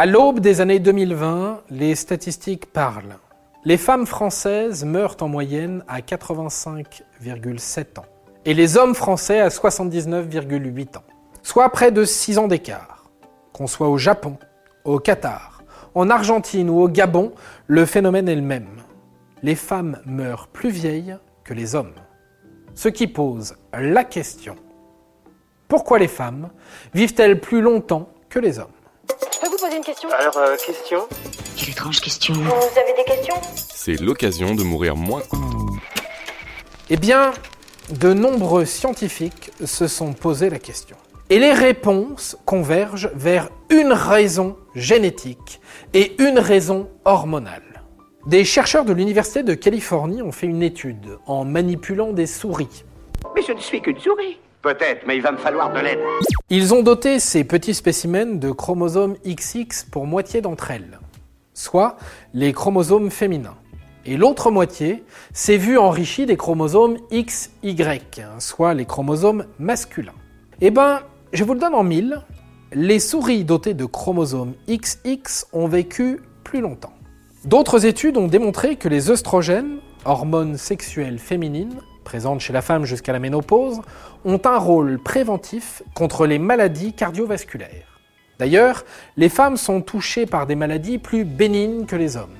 À l'aube des années 2020, les statistiques parlent. Les femmes françaises meurent en moyenne à 85,7 ans et les hommes français à 79,8 ans, soit près de 6 ans d'écart. Qu'on soit au Japon, au Qatar, en Argentine ou au Gabon, le phénomène est le même. Les femmes meurent plus vieilles que les hommes. Ce qui pose la question pourquoi les femmes vivent-elles plus longtemps que les hommes? Poser une question Alors, euh, question Quelle étrange question. Vous avez des questions? C'est l'occasion de mourir moins. Eh bien, de nombreux scientifiques se sont posé la question. Et les réponses convergent vers une raison génétique et une raison hormonale. Des chercheurs de l'Université de Californie ont fait une étude en manipulant des souris. Mais je ne suis qu'une souris. Peut-être, mais il va me falloir de l'aide. Ils ont doté ces petits spécimens de chromosomes XX pour moitié d'entre elles, soit les chromosomes féminins. Et l'autre moitié s'est vue enrichie des chromosomes XY, soit les chromosomes masculins. Eh ben, je vous le donne en mille, les souris dotées de chromosomes XX ont vécu plus longtemps. D'autres études ont démontré que les œstrogènes, hormones sexuelles féminines, présentes chez la femme jusqu'à la ménopause, ont un rôle préventif contre les maladies cardiovasculaires. D'ailleurs, les femmes sont touchées par des maladies plus bénignes que les hommes.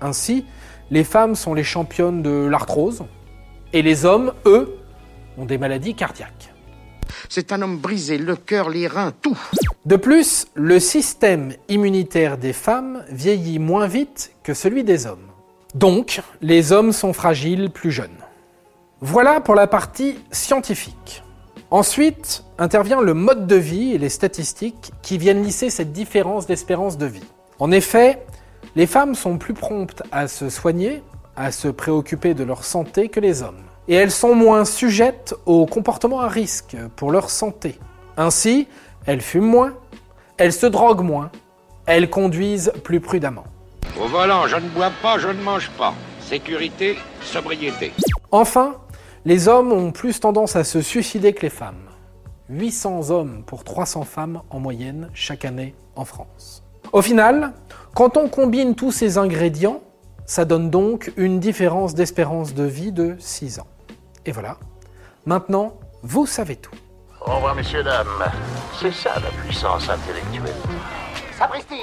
Ainsi, les femmes sont les championnes de l'arthrose, et les hommes, eux, ont des maladies cardiaques. C'est un homme brisé, le cœur, les reins, tout. De plus, le système immunitaire des femmes vieillit moins vite que celui des hommes. Donc, les hommes sont fragiles plus jeunes. Voilà pour la partie scientifique. Ensuite intervient le mode de vie et les statistiques qui viennent lisser cette différence d'espérance de vie. En effet, les femmes sont plus promptes à se soigner, à se préoccuper de leur santé que les hommes. Et elles sont moins sujettes aux comportements à risque pour leur santé. Ainsi, elles fument moins, elles se droguent moins, elles conduisent plus prudemment. Au volant, je ne bois pas, je ne mange pas. Sécurité, sobriété. Enfin, les hommes ont plus tendance à se suicider que les femmes. 800 hommes pour 300 femmes en moyenne chaque année en France. Au final, quand on combine tous ces ingrédients, ça donne donc une différence d'espérance de vie de 6 ans. Et voilà, maintenant, vous savez tout. Au revoir, messieurs, dames. C'est ça la puissance intellectuelle. Sapristi